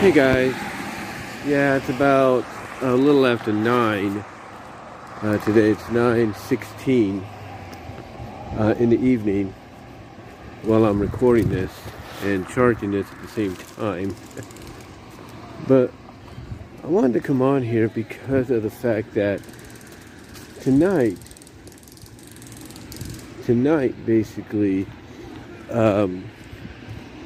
Hey guys, yeah, it's about a little after nine. Uh, today it's nine sixteen uh, in the evening while I'm recording this and charging this at the same time. but I wanted to come on here because of the fact that tonight, tonight basically. Um,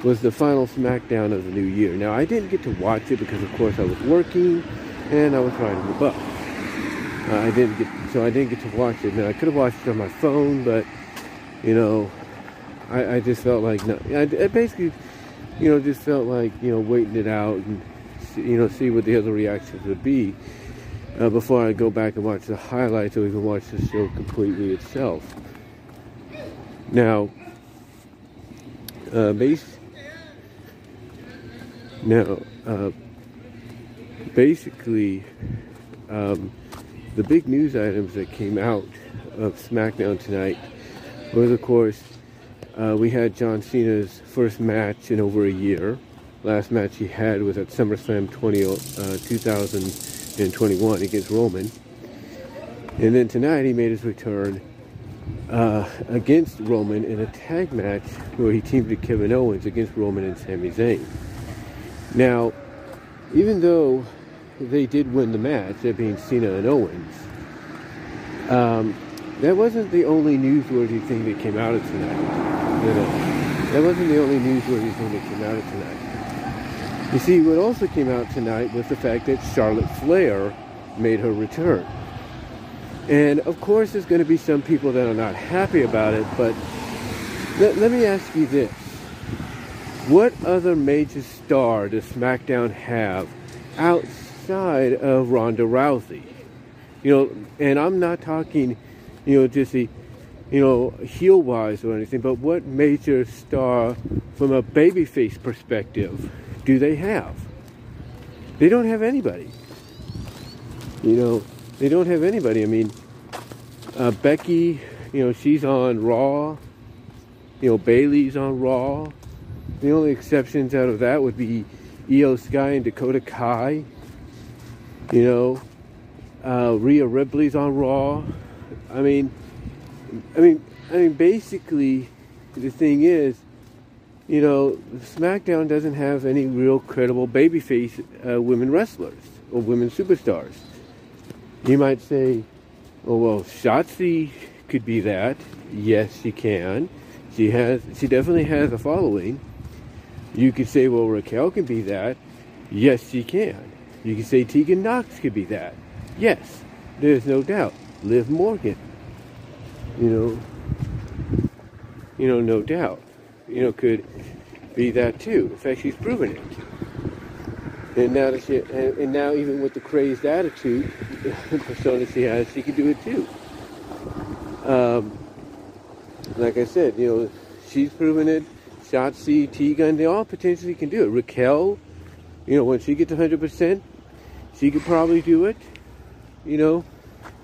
was the final SmackDown of the new year. Now, I didn't get to watch it because, of course, I was working and I was riding the bus. Uh, I didn't get, so I didn't get to watch it. Now, I could have watched it on my phone, but you know, I, I just felt like no. I, I, basically, you know, just felt like you know waiting it out and you know see what the other reactions would be uh, before I go back and watch the highlights or even watch the show completely itself. Now, uh, base now, uh, basically, um, the big news items that came out of SmackDown tonight was, of course, uh, we had John Cena's first match in over a year. Last match he had was at SummerSlam 20, uh, 2021 against Roman. And then tonight he made his return uh, against Roman in a tag match where he teamed with Kevin Owens against Roman and Sami Zayn. Now, even though they did win the match, that being Cena and Owens, um, that wasn't the only newsworthy thing that came out of tonight. You know, that wasn't the only newsworthy thing that came out of tonight. You see, what also came out tonight was the fact that Charlotte Flair made her return. And of course, there's going to be some people that are not happy about it, but let, let me ask you this what other major star does SmackDown have outside of Ronda Rousey? You know, and I'm not talking, you know, just the, you know, heel wise or anything, but what major star from a babyface perspective do they have? They don't have anybody. You know, they don't have anybody. I mean, uh, Becky, you know, she's on Raw. You know, Bayley's on Raw. The only exceptions out of that would be Iyo Sky and Dakota Kai. You know, uh, Rhea Ripley's on Raw. I mean, I mean, I mean, basically, the thing is, you know, SmackDown doesn't have any real credible babyface uh, women wrestlers or women superstars. You might say, oh well, Shotzi could be that. Yes, she can. She has. She definitely has a following. You could say, well, Raquel can be that. Yes, she can. You could say Tegan Nox could be that. Yes, there's no doubt. Liv Morgan. You know, you know, no doubt. You know, could be that too. In fact, she's proven it. And now that she, and, now even with the crazed attitude persona she has, she can do it too. Um, like I said, you know, she's proven it. Shotzi, Tegan, they all potentially can do it. Raquel, you know, when she gets 100%, she could probably do it. You know,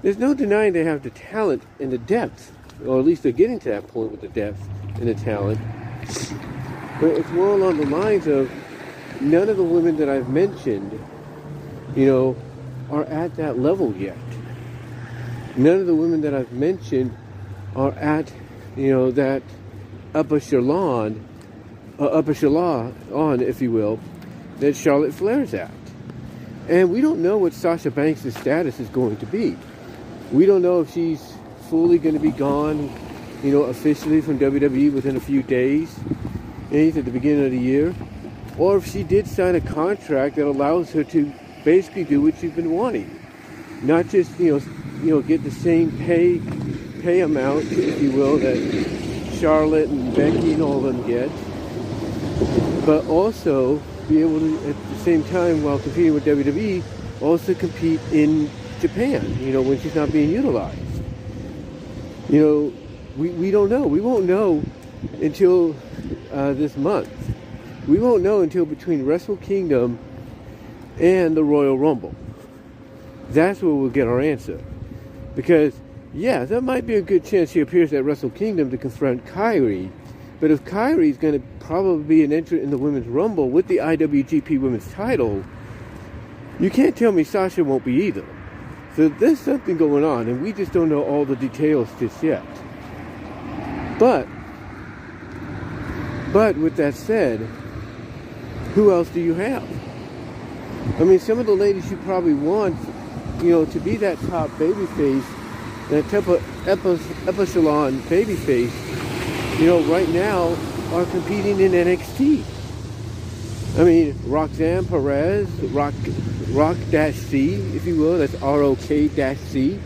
there's no denying they have the talent and the depth, or at least they're getting to that point with the depth and the talent. But it's more along the lines of none of the women that I've mentioned, you know, are at that level yet. None of the women that I've mentioned are at, you know, that upper echelon uh, upper echelon on, if you will, that Charlotte Flair's at. And we don't know what Sasha Banks' status is going to be. We don't know if she's fully going to be gone, you know, officially from WWE within a few days, at the beginning of the year, or if she did sign a contract that allows her to basically do what she's been wanting, not just you know, you know, get the same pay pay amount, if you will, that Charlotte and Becky and all of them get, but also be able to, at the same time, while competing with WWE, also compete in Japan, you know, when she's not being utilized. You know, we, we don't know. We won't know until uh, this month. We won't know until between Wrestle Kingdom and the Royal Rumble. That's where we'll get our answer. Because, yeah, there might be a good chance she appears at Wrestle Kingdom to confront Kairi But if Kairi's going to probably be an entrant in the Women's Rumble with the IWGP Women's title, you can't tell me Sasha won't be either. So there's something going on, and we just don't know all the details just yet. But, but with that said, who else do you have? I mean, some of the ladies you probably want, you know, to be that top babyface, that type of epichelon babyface, you know, right now are competing in NXT. I mean, Roxanne Perez, Rock, Rock Dash C, if you will. That's R O K Dash C.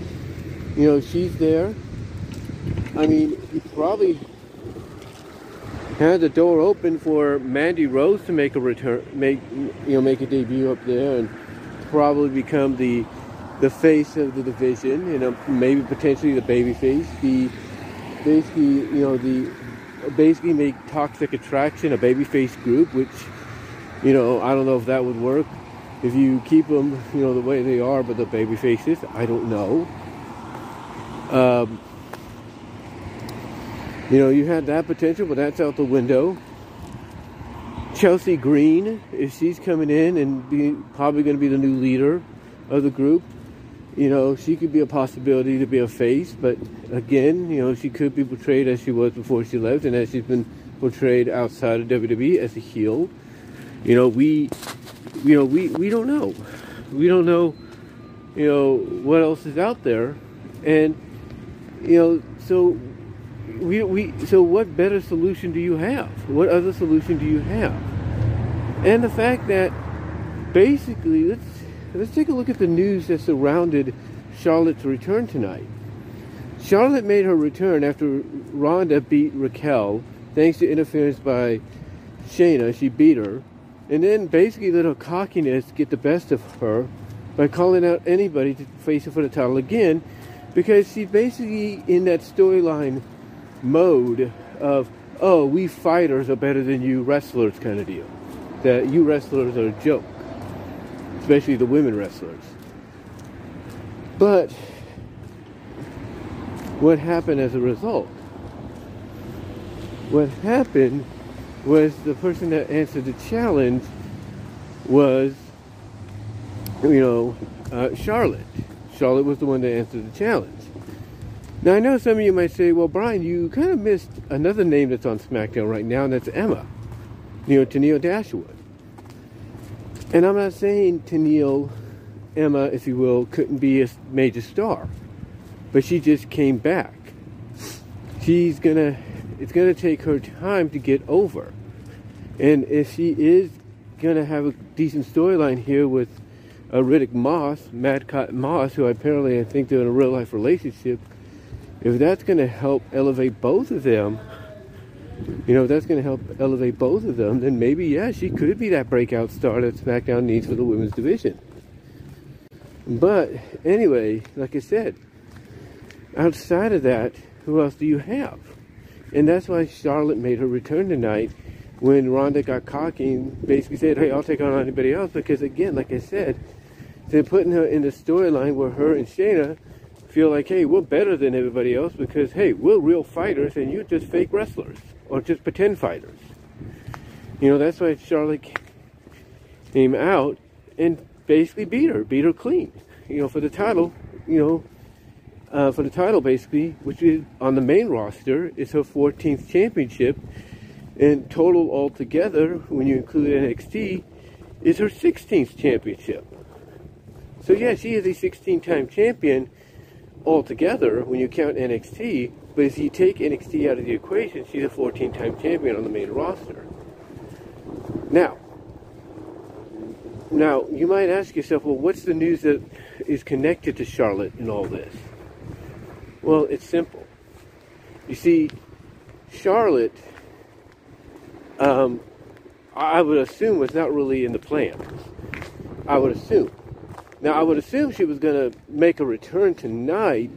You know, she's there. I mean, you probably had the door open for Mandy Rose to make a return, make you know, make a debut up there, and probably become the the face of the division. You know, maybe potentially the baby face. The basically, you know, the basically make Toxic Attraction a babyface group, which you know, I don't know if that would work. If you keep them, you know, the way they are, but the baby faces, I don't know. Um, you know, you had that potential, but that's out the window. Chelsea Green, if she's coming in and be, probably going to be the new leader of the group, you know, she could be a possibility to be a face, but again, you know, she could be portrayed as she was before she left and as she's been portrayed outside of WWE as a heel. You know, we, you know, we, we don't know. We don't know, you know, what else is out there. And, you know, so we, we, so what better solution do you have? What other solution do you have? And the fact that basically, let's, let's take a look at the news that surrounded Charlotte's return tonight. Charlotte made her return after Ronda beat Raquel thanks to interference by Shayna. She beat her and then basically let her cockiness get the best of her by calling out anybody to face her for the title again because she's basically in that storyline mode of, oh, we fighters are better than you wrestlers kind of deal. That you wrestlers are a joke, especially the women wrestlers. But what happened as a result? What happened was the person that answered the challenge was, you know, uh, Charlotte. Charlotte was the one that answered the challenge. Now, I know some of you might say, well, Brian, you kind of missed another name that's on SmackDown right now, and that's Emma, you know, Tennille Dashwood. And I'm not saying Tennille, Emma, if you will, couldn't be a major star, but she just came back. She's gonna it's to take her time to get over. And if she is to have a decent storyline here with uh, Riddick Moss, Madcap Moss, who apparently I think they're in a real life relationship, if that's to help elevate both of them, you know, if that's going to help elevate both of them, then maybe, yeah, she could be that breakout star that SmackDown needs for the women's division. But anyway, like I said, outside of that, who else do you have? And that's why Charlotte made her return tonight when Ronda got cocky and basically said, hey, I'll take on anybody else. Because again, like I said, they're putting her in the storyline where her and Shayna feel like, hey, we're better than everybody else because, hey, we're real fighters and you're just fake wrestlers or just pretend fighters. You know, that's why Charlotte came out and basically beat her, beat her clean, you know, for the title, you know, uh, for the title, basically, which is on the main roster, is her 14th championship. And total altogether, when you include NXT, is her 16th championship. So, yeah, she is a 16 time champion altogether when you count NXT. But if you take NXT out of the equation, she's a 14 time champion on the main roster. Now, now, you might ask yourself, well, what's the news that is connected to Charlotte in all this? Well, it's simple. You see, Charlotte, um, I would assume was not really in the plans. I would assume. Now, I would assume she was going to make a return tonight,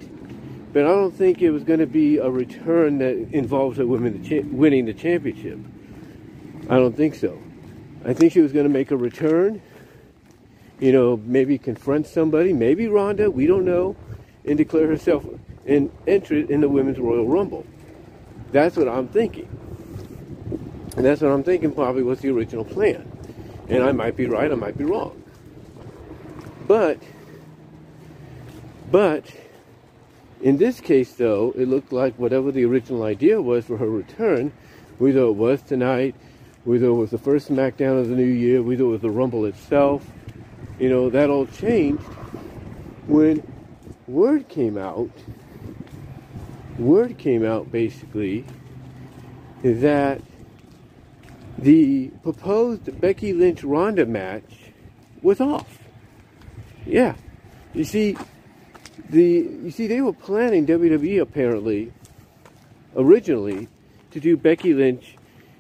but I don't think it was going to be a return that involves a woman winning the championship. I don't think so. I think she was going to make a return, you know, maybe confront somebody, maybe Ronda, we don't know, and declare herself and entered in the Women's Royal Rumble. That's what I'm thinking. And that's what I'm thinking probably was the original plan. And I might be right, I might be wrong. But, but, in this case though, it looked like whatever the original idea was for her return, whether it was tonight, whether it was the first SmackDown of the new year, whether it was the Rumble itself, you know, that all changed when word came out. Word came out basically that the proposed Becky Lynch Ronda match was off. Yeah. You see, the you see they were planning WWE apparently originally to do Becky Lynch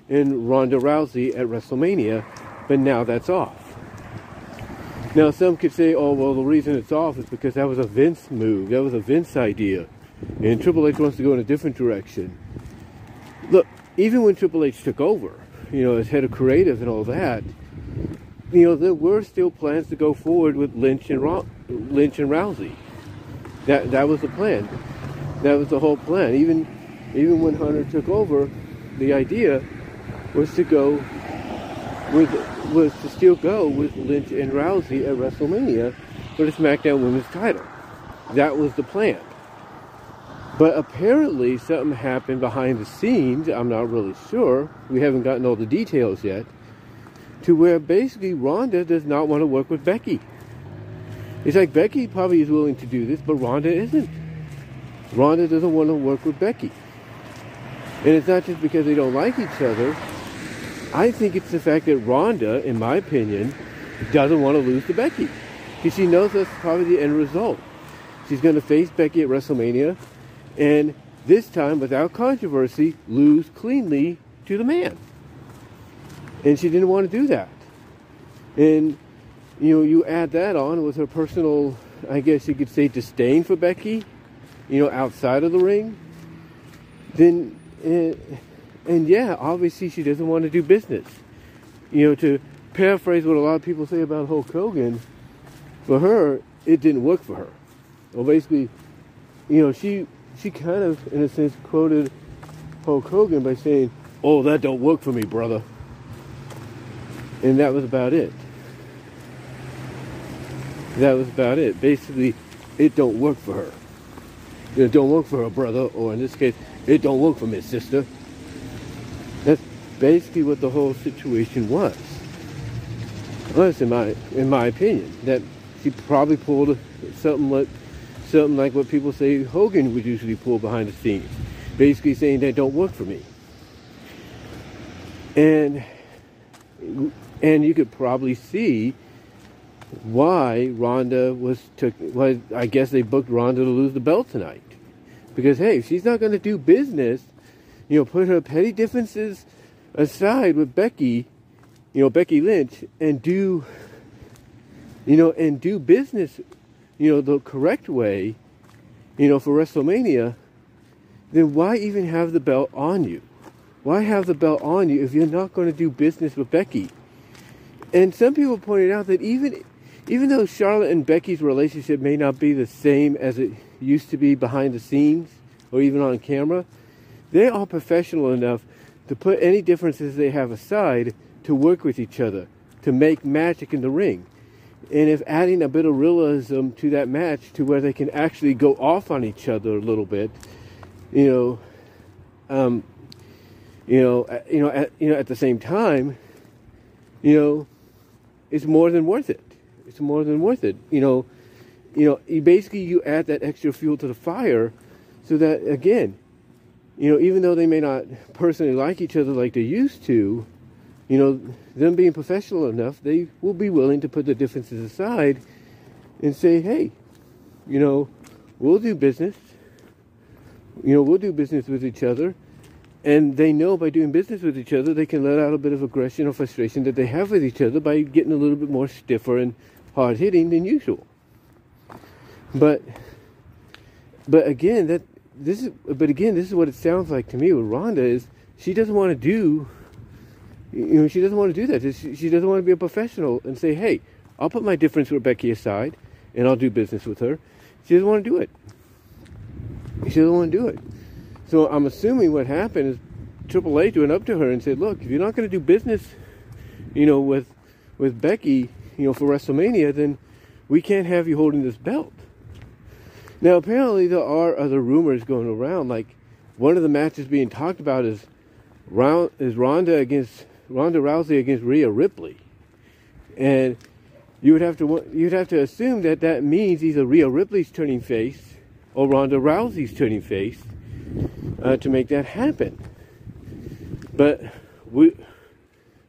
and Ronda Rousey at WrestleMania, but now that's off. Now some could say, oh well the reason it's off is because that was a Vince move. That was a Vince idea. And Triple H wants to go in a different direction. Look, even when Triple H took over, you know, as head of creative and all that, you know, there were still plans to go forward with Lynch and Ro- Lynch and Rousey. That that was the plan. That was the whole plan. Even even when Hunter took over, the idea was to go with was to still go with Lynch and Rousey at WrestleMania for the SmackDown Women's title. That was the plan. But apparently something happened behind the scenes, I'm not really sure. We haven't gotten all the details yet. To where basically Ronda does not want to work with Becky. It's like Becky probably is willing to do this, but Ronda isn't. Ronda doesn't want to work with Becky. And it's not just because they don't like each other. I think it's the fact that Ronda, in my opinion, doesn't want to lose to Becky. Because she knows that's probably the end result. She's going to face Becky at WrestleMania and this time, without controversy, lose cleanly to the man. And she didn't want to do that. And, you know, you add that on with her personal, I guess you could say, disdain for Becky, you know, outside of the ring, then, and, eh, and yeah, obviously she doesn't want to do business. You know, to paraphrase what a lot of people say about Hulk Hogan, for her, it didn't work for her. Well, basically, you know, she she kind of, in a sense, quoted Hulk Hogan by saying, "Oh, that don't work for me, brother," and that was about it. That was about it. Basically, it don't work for her. It don't work for her brother, or in this case, it don't work for me, sister. That's basically what the whole situation was. Was in my in my opinion that she probably pulled something like something like what people say Hogan would usually pull behind the scenes, basically saying that don't work for me. And and you could probably see why Ronda was took. Well, I guess they booked Ronda to lose the belt tonight, because hey, if she's not going to do business, you know, put her petty differences aside with Becky, you know, Becky Lynch, and do, you know, and do business you know, the correct way, you know, for WrestleMania, then why even have the belt on you? Why have the belt on you if you're not going to do business with Becky? And some people pointed out that even even though Charlotte and Becky's relationship may not be the same as it used to be behind the scenes or even on camera, they are professional enough to put any differences they have aside to work with each other, to make magic in the ring. And if adding a bit of realism to that match to where they can actually go off on each other a little bit, you know, um, you know, you know, at, you know, at the same time, you know, it's more than worth it. It's more than worth it. You know, you know, you basically you add that extra fuel to the fire, so that again, you know, even though they may not personally like each other like they used to, you know, them being professional enough, they will be willing to put the differences aside and say, hey, you know, we'll do business. You know, we'll do business with each other. And they know by doing business with each other, they can let out a bit of aggression or frustration that they have with each other by getting a little bit more stiffer and hard hitting than usual. But, but again, that this is, but again, this is what it sounds like to me with Ronda is she doesn't want to do you know, she doesn't want to do that. She, she doesn't want to be a professional and say, hey, I'll put my difference with Becky aside and I'll do business with her. She doesn't want to do it. She doesn't want to do it. So I'm assuming what happened is Triple H went up to her and said, "Look, if you're not going to do business, you know, with with Becky, you know, for WrestleMania, then we can't have you holding this belt." Now, apparently, there are other rumors going around. Like one of the matches being talked about is round is Ronda against Ronda Rousey against Rhea Ripley, and you would have to you'd have to assume that that means either Rhea Ripley's turning face or Ronda Rousey's turning face uh, to make that happen. But we,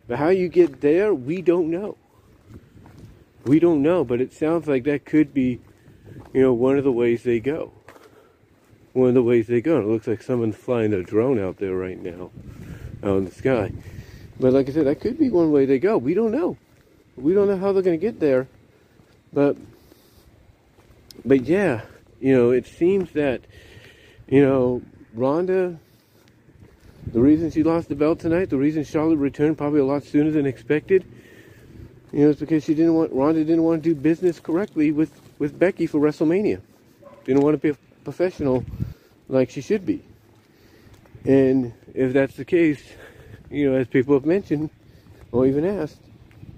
but how you get there, we don't know. We don't know, but it sounds like that could be, you know, one of the ways they go. One of the ways they go. It looks like someone's flying a drone out there right now, out in the sky. But like I said, that could be one way they go. We don't know. We don't know how they're going to get there. But, but yeah, you know, it seems that, you know, Ronda, the reason she lost the belt tonight, the reason Charlotte returned probably a lot sooner than expected, you know, it's because she didn't want Ronda didn't want to do business correctly with with Becky for WrestleMania. Didn't want to be a professional like she should be. And if that's the case, you know, as people have mentioned or even asked,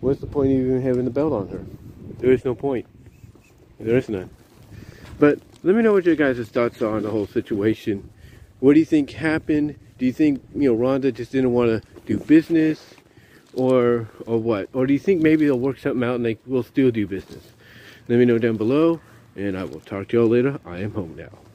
what's the point of even having the belt on her? There is no point. There is none. But let me know what your guys' thoughts are on the whole situation. What do you think happened? Do you think you know Ronda just didn't want to do business, or or what? Or do you think maybe they'll work something out and they will still do business? Let me know down below, and I will talk to y'all later. I am home now.